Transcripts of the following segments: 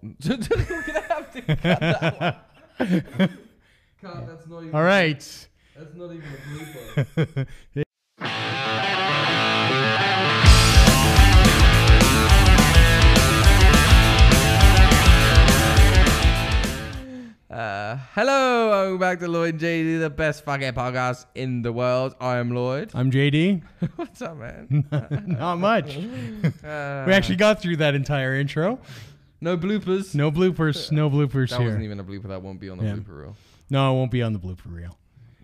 We're gonna have to cut that one. That's not even. All right. That's not even a blooper. Uh, hello, welcome back to Lloyd and JD, the best fucking podcast in the world. I am Lloyd. I'm JD. What's up, man? Not much. Uh, We actually got through that entire intro. No bloopers. No bloopers. No bloopers that here. wasn't even a blooper. That won't be on the Yeah. blooper reel. No, it won't be on the blooper reel.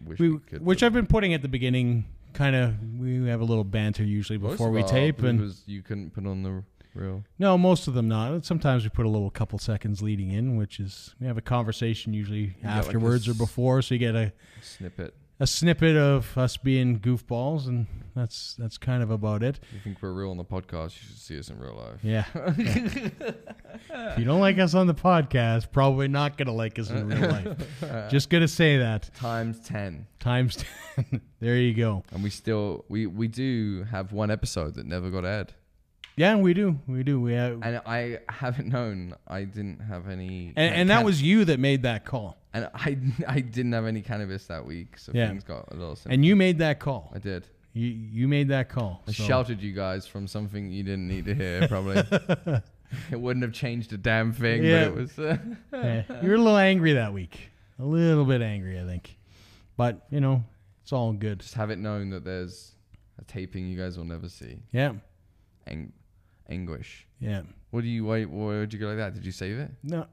Wish we, We, which I've been putting at the beginning. Kind of, we have a little banter usually before we tape, and you couldn't put on the reel. no, most of them not. Sometimes we put a little couple seconds leading in, which is we have a conversation usually like afterwards or before, so you get a, Snippet. A snippet of us being goofballs, and that's that's kind of about it. If you think we're real on the podcast, you should see us in real life. Yeah. if you don't like us on the podcast, probably not gonna like us in real life. Just gonna say that Times ten, times ten. there you go. and we still we we do have one episode that never got aired. Yeah, we do. We do. We have, and, And I haven't known. I didn't have any. and, that was you that made that call, And I I didn't have any cannabis that week, so Yeah. things got a little. Simple. and you made that call. I did. You you made that call. I so- sheltered you guys from something you didn't need to hear. Probably. it wouldn't have changed a damn thing, Yeah. but it was. Uh, Yeah, you were a little angry that week. A little bit angry, I think. But you know, it's all good. just have it known that there's a taping you guys will never see. Yeah, Ang- anguish. yeah. What do you? Why? Why would you go like that? Did you save it? No.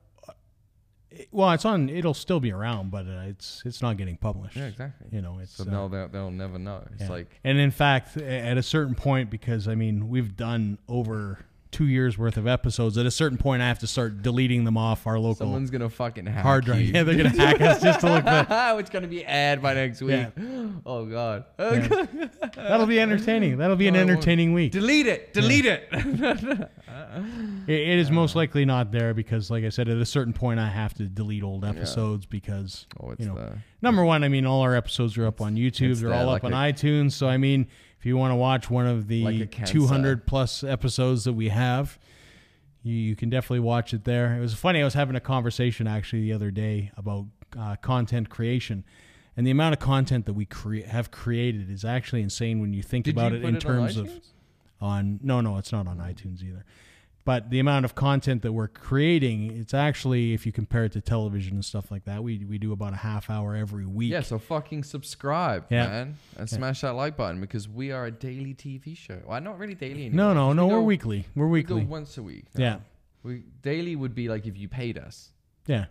It- Well, it's on. It'll still be around, but uh, it's it's not getting published. Yeah, exactly. You know, it's So uh, now they'll, they'll never know. It's Yeah. like And in fact, at a certain point, because I mean, we've done over two years worth of episodes. At a certain point, I have to start deleting them off our local someone's gonna fucking hack hard drive. you. Yeah, they're gonna hack us just to look. Back. it's gonna be ad by next week. Yeah. Oh god. Yeah. That'll be entertaining. That'll be an I won't- entertaining week. delete it. Delete it. It, it is most likely not there because, like I said, at a certain point, I have to delete old episodes because oh, You know, the number one, I mean, all our episodes are up on YouTube. They're all like up on a- iTunes. So I mean, if you want to watch one of the cancer. 200 plus episodes that we have, you, you can definitely watch it there. It was funny. I was having a conversation actually the other day about uh, content creation. And the amount of content that we cre- have created is actually insane when you think Did about you it in it terms of on no no it's not on iTunes either. But the amount of content that we're creating, it's actually if you compare it to television and stuff like that, we we do about a half hour every week. Yeah, so fucking subscribe, Yeah. man, and smash that like button because we are a daily TV show. Well, not really daily No, anymore. no, We no. We're weekly. We're We go weekly. once a week. now. Yeah, We daily would be like if you paid us. yeah.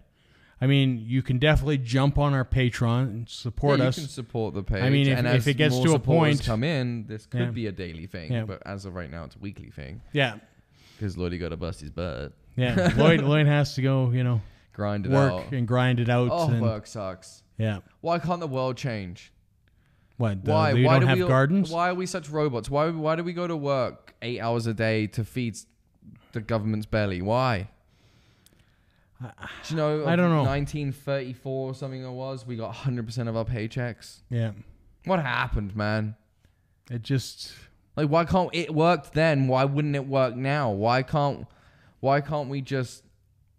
I mean, you can definitely jump on our Patreon and support yeah, us. You can support the page. I mean, if- and if it gets to a point- come in, this could Yeah. be a daily thing. Yeah. But as of right now, it's a weekly thing yeah, because Lloyd got to bust his butt, yeah. Lloyd, Lloyd has to go, you know, grind it work out. and grind it out. Oh, and, work sucks. Yeah. Why can't the world change? What? The, Why? Why don't do have we, gardens? Why are we such robots? Why? Why do we go to work eight hours a day to feed the government's belly? Why? Do you know? I don't know. 1934 or something it was. We got 100 percent of our paychecks. Yeah. What happened, man? It just. Like, why can't it worked then? Why wouldn't it work now? Why can't? Why can't we just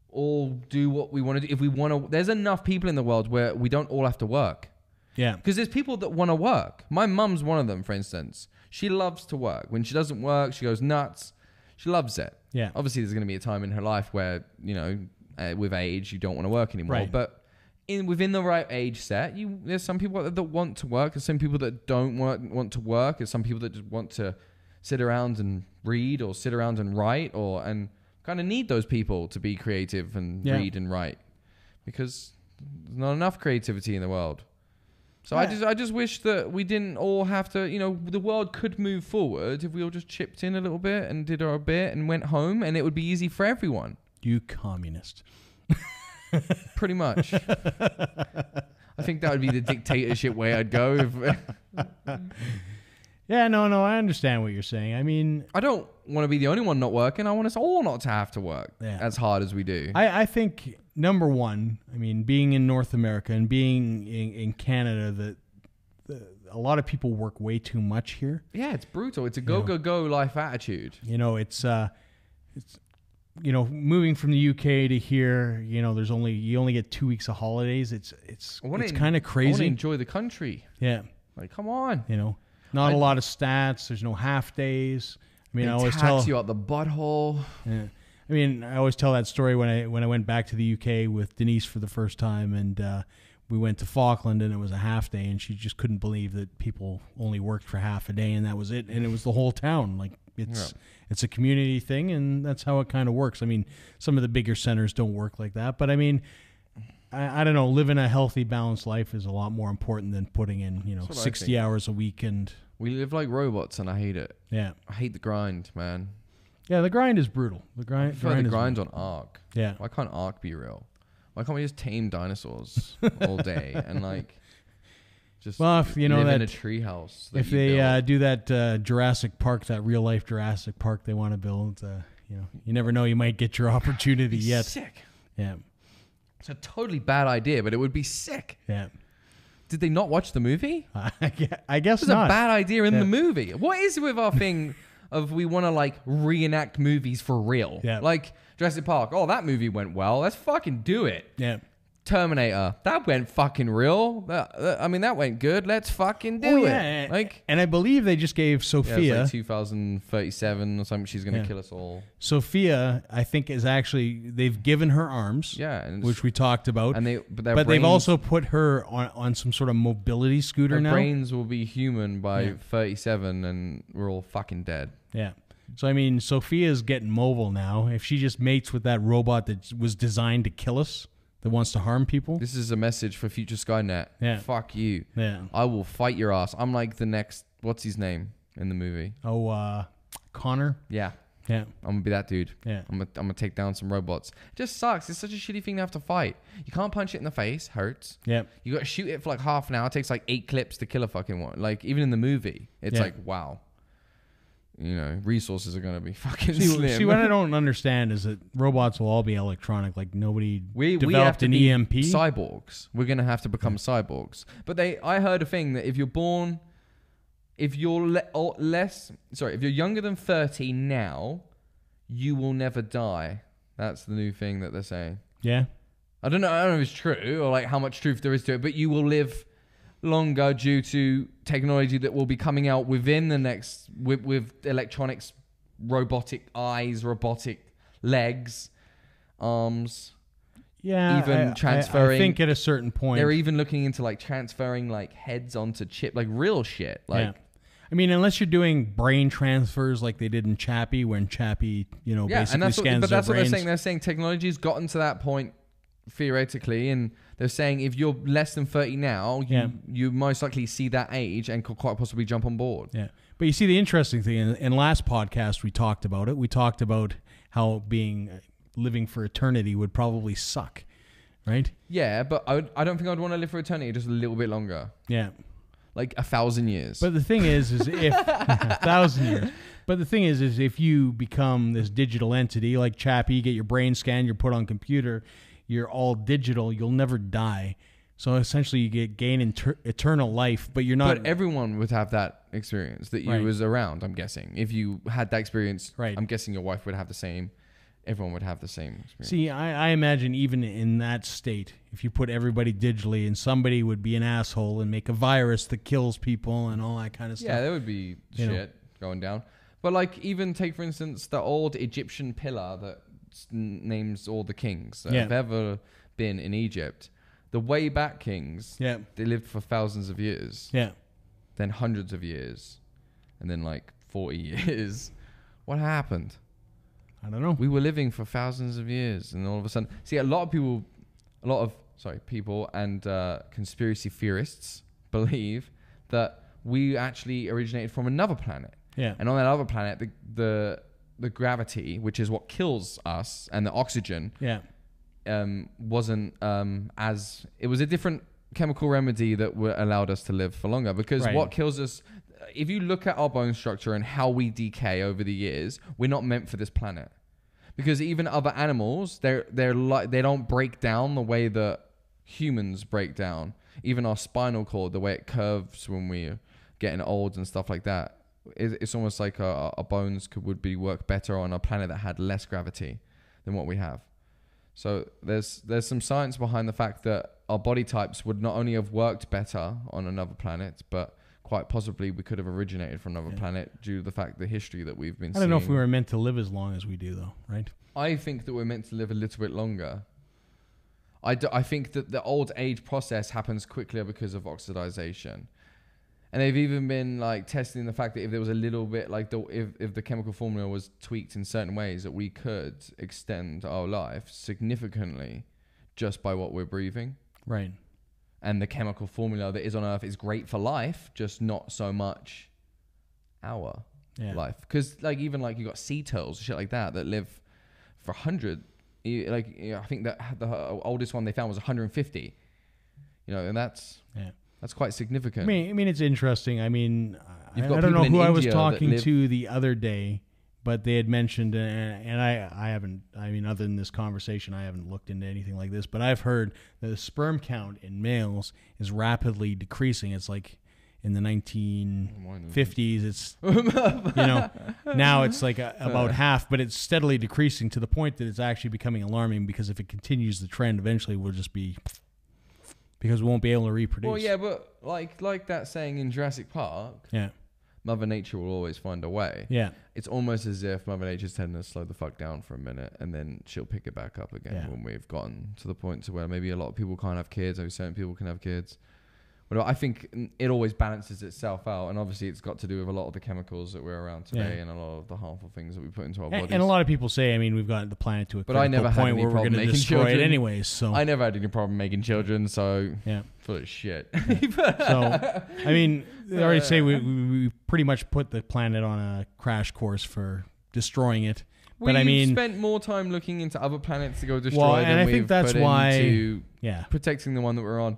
all do what we want to do? If we want to, there's enough people in the world where we don't all have to work. Yeah. Because there's people that want to work. My mum's one of them, for instance. She loves to work. When she doesn't work, she goes nuts. She loves it. Yeah. Obviously, there's going to be a time in her life where you know, uh, with age, you don't want to work anymore. Right. But in within the right age set, you there's some people that, that want to work. There's some people that don't want want to work. There's some people that just want to sit around and read or sit around and write or and kind of need those people to be creative and Yeah. read and write because there's not enough creativity in the world. So I just I just wish that we didn't all have to, you know, the world could move forward if we all just chipped in a little bit and did our bit and went home and it would be easy for everyone. You communist. Pretty much. I think that would be the dictatorship way I'd go if Yeah, no, no, I understand what you're saying. I mean, I don't want to be the only one not working. I want us all not to have to work Yeah. as hard as we do. I, I think number one, I mean, being in North America and being in, in Canada, that a lot of people work way too much here. yeah, it's brutal. It's a go go go life attitude. You know, it's uh, it's you know, moving from the UK to here, you know, there's only you only get two weeks of holidays. It's it's it's kind of I want to enjoy the country. Yeah, Like, come on. you know, not I- a lot of stats. There's no half days. I mean, I always tell you out the butthole. Yeah. I mean, I always tell that story when I when I went back to the UK with Denise for the first time, and uh, we went to Falkland, and it was a half day, and she just couldn't believe that people only worked for half a day, and that was it, and it was the whole town. Like it's it's a community thing, and that's how it kind of works. I mean, some of the bigger centers don't work like that, but I mean. I, I don't know. Living a healthy, balanced life is a lot more important than putting in, you know, That's what I sixty hours a week. And We live like robots, and I hate it. yeah, I hate the grind, man. yeah, the grind is brutal. The I grind, prefer the grind is on Ark. Yeah, Why can't Ark be real? Why can't we just tame dinosaurs all day and like just Well, if you know live in that- a treehouse? if they uh, do that uh, Jurassic Park, that real life Jurassic Park they want to build, uh, you know, you never know, you might get your opportunity yet. sick. Yeah, It's a totally bad idea, but it would be sick. yeah. Did they not watch the movie? I gue- I guess It was a bad idea in Yeah. the movie. What is with our thing of we want to like reenact movies for real? Yeah. Like Jurassic Park. Oh, that movie went well. Let's fucking do it. yeah. Terminator. That went fucking real. That- I mean, that went good. Let's fucking do Oh, it. Like, And I believe they just gave yeah, Sophia. it's like 2037 or something. She's gonna Yeah. kill us all. Sophia, I think, is actually they've given her arms, Yeah, and which we talked about, and they but, their but they've also put her on on some sort of mobility scooter their now. brains will be human by Yeah. 37, and we're all fucking dead. Yeah. So I mean, Sophia's getting mobile now. If she just mates with that robot that was designed to kill us, that wants to harm people, This is a message for future Skynet. Yeah. Fuck you. yeah. I will fight your ass. I'm like the next. What's his name in the movie? Oh, uh, Connor. Yeah, Yeah, I'm gonna be that dude. yeah, I'm gonna, I'm gonna take down some robots. It just sucks. It's such a shitty thing to have to fight. You can't punch it in the face. Hurts. yeah. You got to shoot it for like half an hour. It takes like eight clips to kill a fucking one. Like even in the movie, it's Yeah. like wow. You know, resources are gonna be fucking See, slim. see, what I don't understand is that robots will all be electronic. Like nobody we we have developed to an be EMP. cyborgs. We're gonna have to become cyborgs. But they, I heard a thing that if you're born, if you're le- less, sorry, if you're younger than thirty now, you will never die. That's the new thing that they're saying. yeah, I don't know. I don't know if it's true or like how much truth there is to it, but you will live longer due to technology that will be coming out within the next with, with electronics, robotic eyes, robotic legs, arms. yeah. Even I- I- I, think at a certain point, They're even looking into like transferring like heads onto chip, like real shit. Like yeah. I mean, unless you're doing brain transfers like they did in Chappie, when Chappie, you know, yeah, basically and that's what, but that's what they're saying. They're saying technology's gotten to that point theoretically, and they're saying if you're less than thirty now, you Yeah. you most likely see that age and could quite possibly jump on board. Yeah. But you see, the interesting thing in, in last podcast, we talked about it. We talked about how being uh, living for eternity would probably suck, right? Yeah, but I, would, I don't think I'd want to live for eternity, just a little bit longer, Yeah. like a thousand years. But the thing is, is if a thousand years. But the thing is, is if you become this digital entity like Chappie, you get your brain scanned, you're put on computer, you're all digital, you'll never die. So essentially, you get gain inter- eternal life, but you're not. but everyone would have that experience that you Right. was around. I'm guessing if you had that experience, Right. I'm guessing your wife would have the same. Everyone would have the same experience. See, I, I imagine even in that state, if you put everybody digitally and somebody would be an asshole and make a virus that kills people and all that kind of stuff. Yeah, there would be You know. shit going down. But like, even take for instance the old Egyptian pillar that names all the kings that Yeah. have ever been in Egypt. The way back kings, Yeah. they lived for thousands of years, Yeah. then hundreds of years, and then like forty years. What happened? I don't know. We were living for thousands of years, and all of a sudden, see, a lot of people, a lot of sorry, people and uh, conspiracy theorists believe that we actually originated from another planet. Yeah. And on that other planet, the the the gravity, which is what kills us, and the oxygen, Yeah. um, wasn't um, as it was a different chemical remedy that were allowed us to live for longer. Because Right. what kills us, if you look at our bone structure and how we decay over the years, we're not meant for this planet. Because even other animals, they're they're like they don't break down the way that humans break down. Even our spinal cord, the way it curves when we're getting old and stuff like that, it's almost like our, our bones could would be work better on a planet that had less gravity. than what we have. So there's there's some science behind the fact that our body types would not only have worked better on another planet, but quite possibly we could have originated from another Yeah. planet due to the fact the history that we've been. I don't know if we were meant to live as long as we do, though, right? I think that we're meant to live a little bit longer. I, d- I think that the old age process happens quickly because of oxidization. And they've even been like testing the fact that if there was a little bit like the if, if the chemical formula was tweaked in certain ways that we could extend our life significantly just by what we're breathing. Right. And the chemical formula that is on Earth is great for life, just not so much our Yeah. life because like even like you got sea turtles shit like that that live for 100 you- like i think that the uh, oldest one they found was 150 you know and that's Yeah. That's quite I significant mean, I mean, it's interesting. I mean, I, I don't know who in I was talking to the other day, but they had mentioned, and, and I, I haven't. I mean, other than this conversation, I haven't looked into anything like this. But I've heard that the sperm count in males is rapidly decreasing. It's like in the 1950s, it's you know now it's like a, about half, but it's steadily decreasing to the point that it's actually becoming alarming. Because if it continues the trend, eventually we'll just be because we won't be able to reproduce. well yeah but like like that saying in jurassic park yeah, mother nature will always find a way yeah. it's almost as if mother nature's telling us to slow the fuck down for a minute and then she'll pick it back up again Yeah. when we've gotten to the point to where maybe a lot of people can't have kids maybe certain people can have kids but i think it always balances itself out and obviously it's got to do with a lot of the chemicals that we're around today Yeah. and a lot of the harmful things that we put into our bodies and a lot of people say, I mean, we've got the planet to a But I never had point any where we're problem going to making destroy it children. anyways. So, i never had any problem making children so yeah. full of shit So, I mean, they already say we, we, we pretty much put the planet on a crash course for destroying it. But we've I mean, we spent more time looking into other planets to go destroy Well, than and I we've think that's why- yeah, protecting the one that we're on.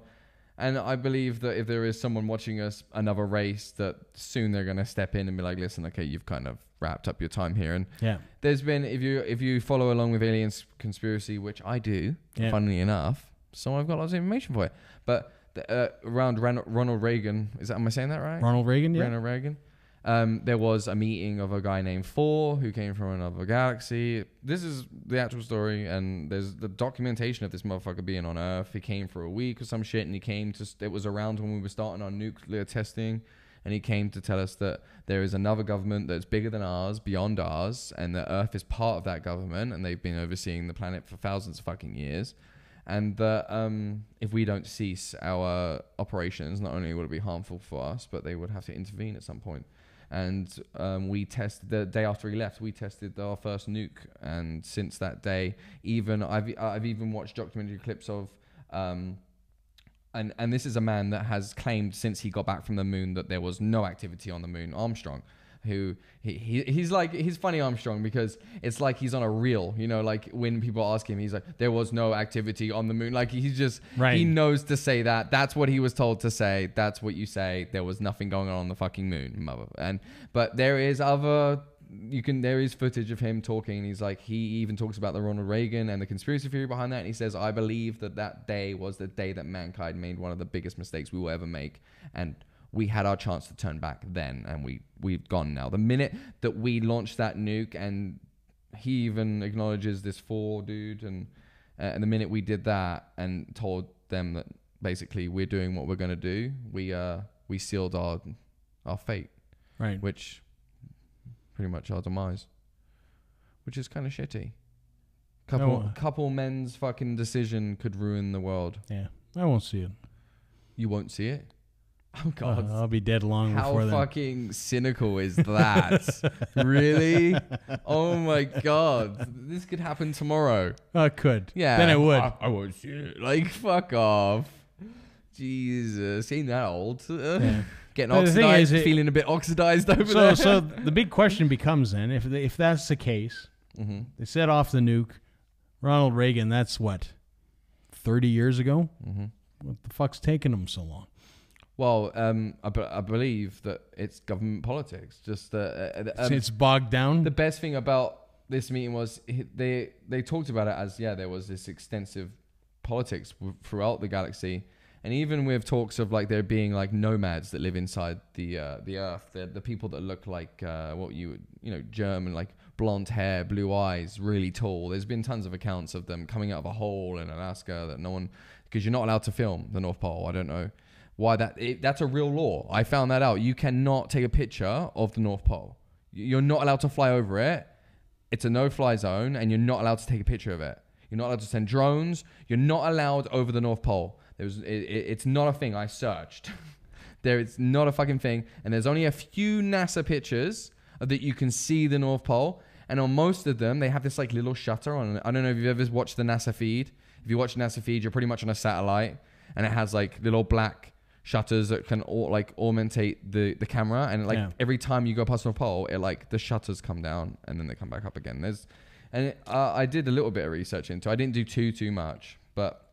And I believe that if there is someone watching us, another race, that soon they're going to step in and be like, "Listen, okay, you've kind of wrapped up your time here." And yeah, there's been, if you if you follow along with aliens conspiracy, which I do, Yeah. funnily enough, so I've got lots of information for it. But the, uh, around Ran- Ronald Reagan, is that am I saying that right? Ronald Reagan. Yeah, Ronald Reagan. Um, there was a meeting of a guy named Thor who came from another galaxy. This is the actual story, and there's the documentation of this motherfucker being on Earth. He came for a week or some shit, and he came to. It was around when we were starting our nuclear testing, and he came to tell us that there is another government that's bigger than ours, beyond ours, and that Earth is part of that government, and they've been overseeing the planet for thousands of fucking years. And that um, if we don't cease our operations, not only would it be harmful for us, but they would have to intervene at some point and um, we tested the day after he left. We tested our first nuke, and since that day, even I've I've even watched documentary clips of. Um, and, and this is a man that has claimed since he got back from the moon that there was no activity on the moon. Armstrong, who he, he he's like he's funny Armstrong because it's like he's on a reel, you know, like when people ask him, he's like there was no activity on the moon. Like he's just Right. he knows to say that. That's what he was told to say. That's what you say. There was nothing going on on the fucking moon, mother. And but there is other. You can. There is footage of him talking. And he's like he even talks about the Ronald Reagan and the conspiracy theory behind that. And he says, "I believe that that day was the day that mankind made one of the biggest mistakes we will ever make." And we had our chance to turn back then, and we we've gone now. The minute that we launched that nuke, and he even acknowledges this Thor dude, and uh, and the minute we did that and told them that basically we're doing what we're gonna do, we uh we sealed our our fate, right. which pretty much our demise, which is kind of shitty. Couple No, uh, couple men's fucking decision could ruin the world. Yeah, I won't see it. You won't see it. Oh God. Uh, I'll be dead long How before then. fucking cynical is that? really? Oh my god. This could happen tomorrow. Uh, could. Yeah. Then it would. I, I won't see it. Like, fuck off. Jesus. Ain't that old. Yeah. Getting But the thing oxidized, is, it- feeling a bit oxidized over so, there. so the big question becomes then, if if that's the case, hmm they set off the nuke. Ronald Reagan. That's what, thirty years ago. hmm What the fuck's taking them so long? Well, um, I, be- I believe that it's government politics. Just uh, uh, um, it's bogged down. the best thing about this meeting was they they talked about it as yeah there was this extensive politics w- throughout the galaxy and even with talks of like there being like nomads that live inside the uh, the earth the the people that look like uh, what you would you know German like blonde hair, blue eyes, really tall. There's been tons of accounts of them coming out of a hole in Alaska that no one, because you're not allowed to film the North Pole. I don't know why that. It, that's a real law. I found that out. You cannot take a picture of the North Pole. You're not allowed to fly over it. It's a no-fly zone, and you're not allowed to take a picture of it. You're not allowed to send drones. You're not allowed over the North Pole. There was, it, it, it's not a thing. I searched. there, it's not a fucking thing. And there's only a few NASA pictures that you can see the North Pole. And on most of them, they have this like little shutter on. I don't know if you've ever watched the NASA feed. If you watch NASA feed, you're pretty much on a satellite, and it has like little black shutters that can all like augmentate the the camera. And like Yeah. every time you go past a Pole, it like the shutters come down and then they come back up again. There's, and it, uh, I did a little bit of research into. it. I didn't do too too much, but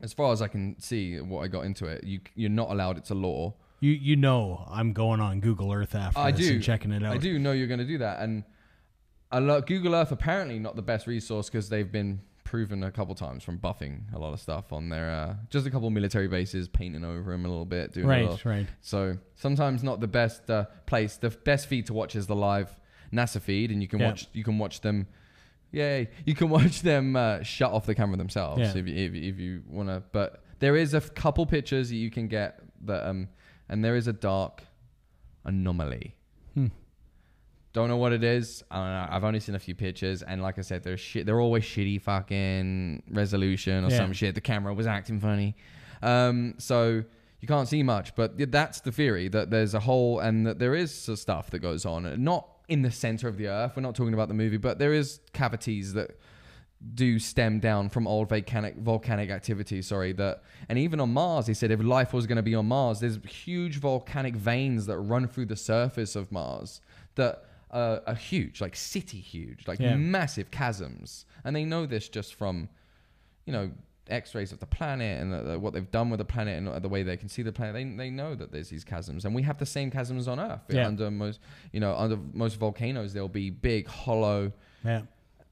as far as I can see, what I got into it, you you're not allowed. It's a law. You you know I'm going on Google Earth after I do and checking it out. I do know you're going to do that, and I lo- Google Earth apparently not the best resource because they've been proven a couple times from buffing a lot of stuff on their uh, just a couple military bases, painting over them a little bit, doing a Right, little, right. So sometimes not the best uh, place. The best feed to watch is the live NASA feed, and you can Yeah. watch you can watch them. Yay! You can watch them uh, shut off the camera themselves Yeah. if you, if, you- if you want to. But there is a couple pictures that you can get that, um, and there is a dark anomaly. Don't know what it is. I don't know. I've only seen a few pictures, and like I said, they're shit. They're always shitty fucking resolution or Yeah. some shit. The camera was acting funny, um, so you can't see much. But that's the theory that there's a hole and that there is stuff that goes on. Not in the center of the Earth. We're not talking about the movie, but there is cavities that do stem down from old volcanic volcanic activity. Sorry, that and even on Mars, he said if life was going to be on Mars, there's huge volcanic veins that run through the surface of Mars that uh, are huge, like city huge, like Yeah. massive chasms, and they know this just from, you know. X-rays of the planet and the, the- what they've done with the planet and the way they can see the planet, they, they know that there's these chasms, and we have the same chasms on Earth. Yeah. Under most, you know, under most volcanoes, there'll be big, hollow, Yeah.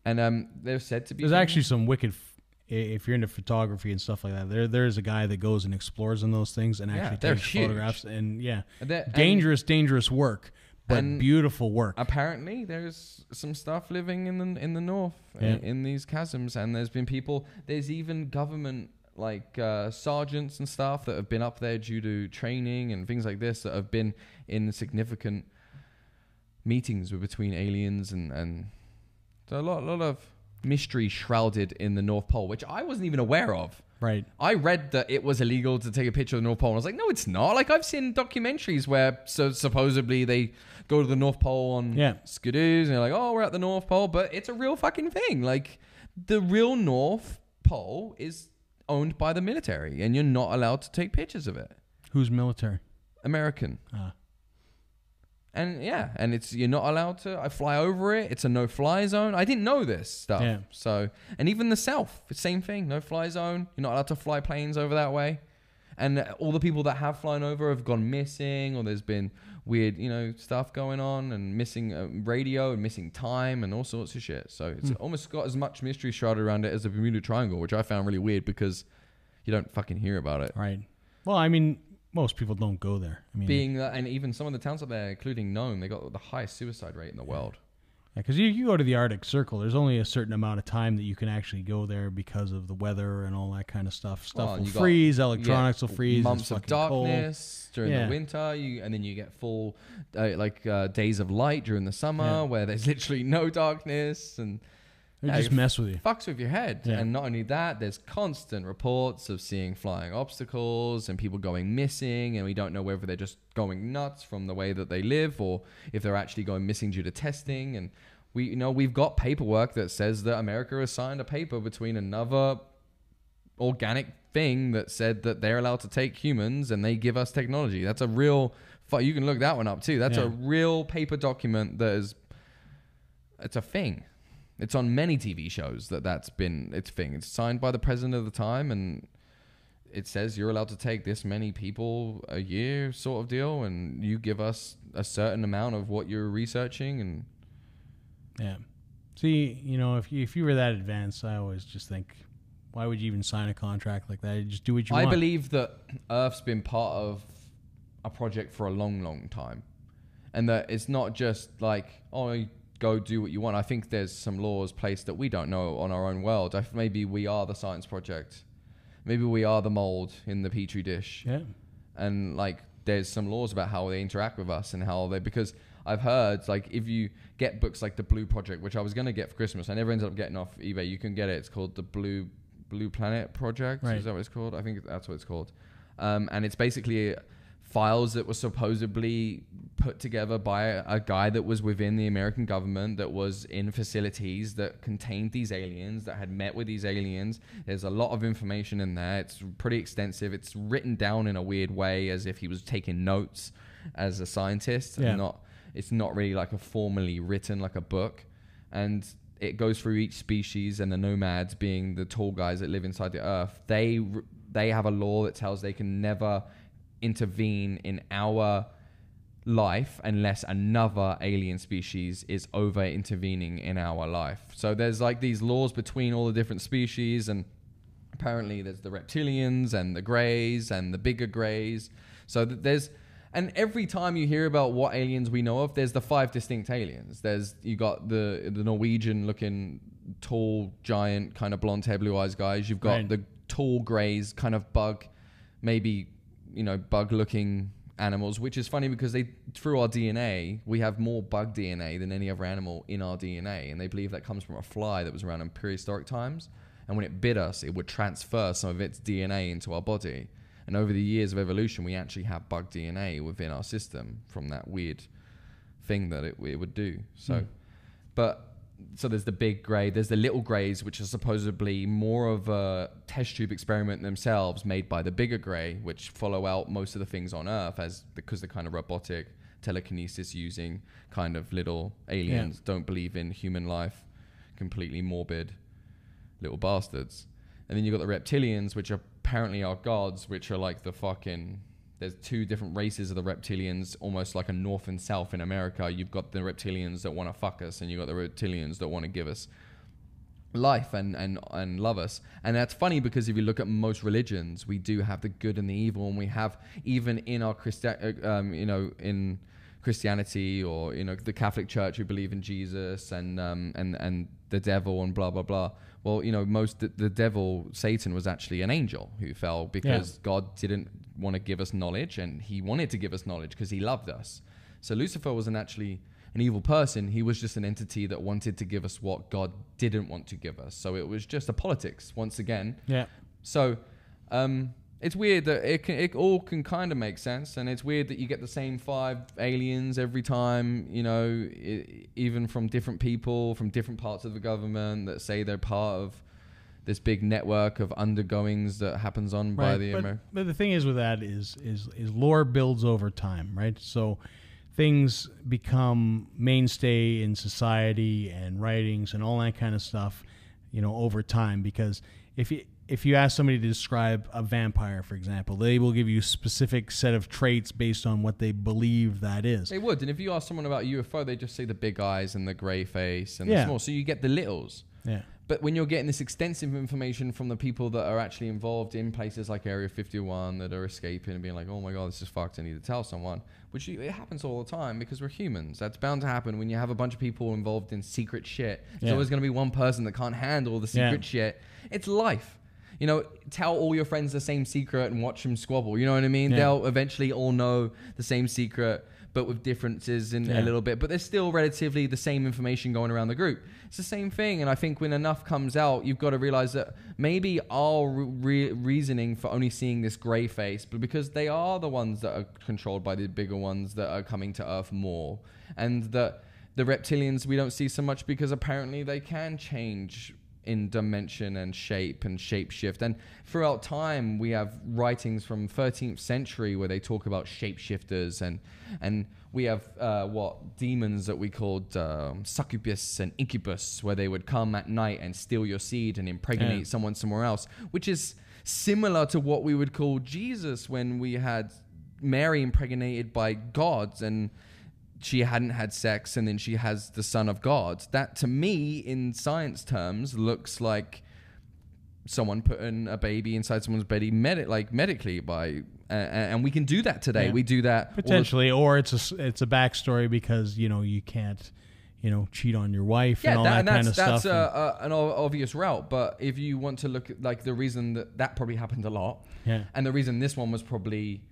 and um, they're said to be. There's actually some wicked. f- If you're into photography and stuff like that, there there's a guy that goes and explores in those things and actually takes huge. photographs. And yeah, And they're- and dangerous, dangerous work, but and- beautiful work. apparently, there's some stuff living in the in the north uh, Yeah. in these chasms, and there's been people. There's even government like uh, sergeants and stuff that have been up there due to training and things like this that have been in significant meetings with between aliens and and so a lot lot of mystery shrouded in the North Pole, which I wasn't even aware of. Right. I read that it was illegal to take a picture of the North Pole. And I was like, no, it's not. Like I've seen documentaries where so supposedly they go to the North Pole on Yeah. skidoos and they're like, oh, we're at the North Pole, but it's a real fucking thing. Like the real North Pole is owned by the military, and you're not allowed to take pictures of it. Who's military? American. Ah. And yeah, and it's you're not allowed to. I fly over it. It's a no-fly zone. I didn't know this stuff. Yeah. So, and even the South, same thing. No-fly zone. You're not allowed to fly planes over that way. And all the people that have flown over have gone missing, or there's been weird, you know, stuff going on, and missing uh, radio, and missing time, and all sorts of shit. So it's almost got as much mystery shrouded around it as the Bermuda Triangle, which I found really weird because you don't fucking hear about it. Right. Well, I mean, most people don't go there. I mean, Being that, and even some of the towns up there, including Nome, they got the highest suicide rate in the world. Yeah, because you, you go to the Arctic Circle, there's only a certain amount of time that you can actually go there because of the weather and all that kind of stuff. Stuff Well, will you got- freeze, electronics will freeze. Months it's of fucking cold. darkness during Yeah. the winter, you and then you get full uh, like uh, days of light during the summer Yeah. where there's literally no darkness and They Yeah, just mess with you. fucks with your head. Yeah. And not only that, there's constant reports of seeing flying obstacles and people going missing, and we don't know whether they're just going nuts from the way that they live or if they're actually going missing due to testing. And we, you know, we've got paperwork that says that America has signed a paper between another organic thing that said that they're allowed to take humans and they give us technology. That's a real. You can look that one up too. That's a real paper document that is. It's a thing. It's on many TV shows that that's been its thing. It's signed by the president of the time, and it says you're allowed to take this many people a year, sort of deal, and you give us a certain amount of what you're researching, and Yeah. See, you know, if you, if you were that advanced, I always just think, why would you even sign a contract like that? You just do what you I want. believe that Earth's been part of a project for a long, long time, and that it's not just like oh go do what you want. I think there's some laws placed that we don't know on our own world. I, maybe we are the science project. Maybe we are the mold in the petri dish. Yeah. And like, there's some laws about how they interact with us and how they because I've heard like if you get books like the Blue Project, which I was gonna get for Christmas, I never ended up getting off eBay. You can get it. It's called the Blue Blue Planet Project. Right. Is that what it's called? I think that's what it's called. Um, and it's basically files that were supposedly put together by a, guy that was within the American government that was in facilities that contained these aliens that had met with these aliens. There's a lot of information in there. It's pretty extensive. It's written down in a weird way as if he was taking notes as a scientist Yeah. and not it's not really like a formally written like a book and it goes through each species and the nomads being the tall guys that live inside the earth they they have a law that tells they can never intervene in our life unless another alien species is over intervening in our life. So there's like these laws between all the different species and apparently there's the reptilians and the greys and the bigger greys. So th- there's and every time you hear about what aliens we know of there's the five distinct aliens. There's you got the the norwegian looking tall giant kind of blonde hair blue eyes guys. You've got Right. the tall greys kind of bug maybe you know bug looking animals which is funny because they through our dna we have more bug dna than any other animal in our dna and they believe that comes from a fly that was around in prehistoric times and when it bit us it would transfer some of its dna into our body and over the years of evolution we actually have bug dna within our system from that weird thing that it, it would do so Hmm. but so there's the big grey, there's the little greys, which are supposedly more of a test tube experiment themselves, made by the bigger grey, which follow out most of the things on Earth as because they're kind of robotic, telekinesis using kind of little aliens, don't believe in human life, completely morbid little bastards. And then you've got the reptilians, which apparently are gods, which are like the fucking. There's two different races of the reptilians, almost like a north and south in America. You've got the reptilians that want to fuck us, and you've got the reptilians that want to give us life and, and, and love us. And that's funny because if you look at most religions, we do have the good and the evil, and we have even in our Christi- uh, um, you know, in Christianity or you know the Catholic Church who believe in Jesus and um, and and the devil and blah blah blah. Well, you know, most the, the devil Satan was actually an angel who fell because God didn't want to give us knowledge, and He wanted to give us knowledge because He loved us. So Lucifer wasn't actually an evil person. He was just an entity that wanted to give us what God didn't want to give us. So it was just a politics once again. Yeah. So um, it's weird that it can, it all can kind of make sense, and it's weird that you get the same five aliens every time. You know, i even from different people from different parts of the government that say they're part of this big network of undergoings that happens on by Right, the but, Amer- but the thing is with that is is is lore builds over time, right? So things become mainstay in society and writings and all that kind of stuff, you know, over time. Because if you if you ask somebody to describe a vampire, for example, they will give you a specific set of traits based on what they believe that is. They would, and if you ask someone about UFO, they just say the big eyes and the grey face and Yeah. the small. So you get the littles. Yeah. But when you're getting this extensive information from the people that are actually involved in places like Area 51 that are escaping and being like, oh my God, this is fucked, I need to tell someone, which you, it happens all the time because we're humans. That's bound to happen when you have a bunch of people involved in secret shit. There's Yeah. always going to be one person that can't handle the Yeah. secret shit. It's life. You know, tell all your friends the same secret and watch them squabble. You know what I mean? Yeah. They'll eventually all know the same secret, but with differences in Yeah. a little bit. But there's still relatively the same information going around the group. It's the same thing. And I think when enough comes out, you've got to realize that maybe our re- reasoning for only seeing this grey face, but because they are the ones that are controlled by the bigger ones that are coming to Earth more, and that the reptilians we don't see so much because apparently they can change in dimension and shape and shapeshift. And throughout time, we have writings from 13th century where they talk about shapeshifters and and we have uh, what demons that we called um, succubus and incubus, where they would come at night and steal your seed and impregnate Yeah. someone somewhere else, which is similar to what we would call Jesus when we had Mary impregnated by gods and she hadn't had sex and then she has the son of God. That to me, in science terms, looks like someone putting a baby inside someone's belly, med- like medically by, uh, and we can do that today. Yeah. We do that all the- potentially or it's a it's a backstory because you know you can't you know, cheat on your wife yeah, and all that, that, and kind that's of that's stuff. a, an obvious route. But if you want to look at like the reason that that probably happened a lot, yeah. and the reason this one was probably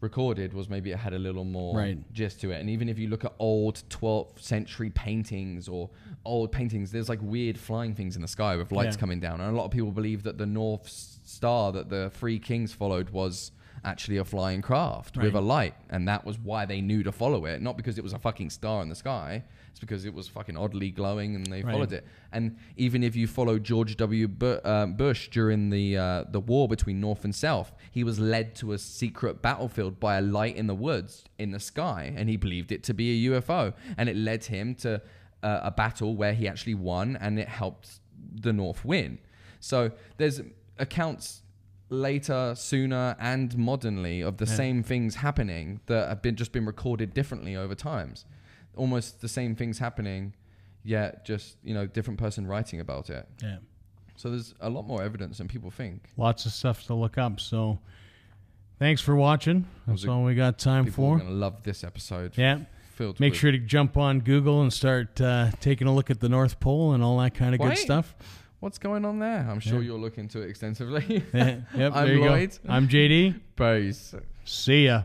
recorded was maybe it had a little more Right. gist to it. And even if you look at old 12th century paintings or old paintings, there's like weird flying things in the sky with lights Yeah. coming down. And a lot of people believe that the North Star that the three kings followed was actually a flying craft with a light. And that was why they knew to follow it. Not because it was a fucking star in the sky. It's because it was fucking oddly glowing and they Right. followed it. And even if you follow George W. Um, Bush during the uh, the war between North and South, he was led to a secret battlefield by a light in the woods in the sky, and he believed it to be a UFO, and it led him to uh, a battle where he actually won, and it helped the North win. So there's accounts later, sooner, and modernly of the Yeah. same things happening that have been just been recorded differently over times. Almost the same things happening, yet just you know different person writing about it. yeah. So there's a lot more evidence than people think. Lots of stuff to look up. So thanks for watching. That's all we got time for. People are gonna love this episode. Yeah. Make sure to jump on Google and start uh, taking a look at the North Pole and all that kind of Wait. good stuff. what's going on there. I'm sure Yeah. you'll look into it extensively. yep, I'm Lloyd. go. I'm JD. Peace. See ya.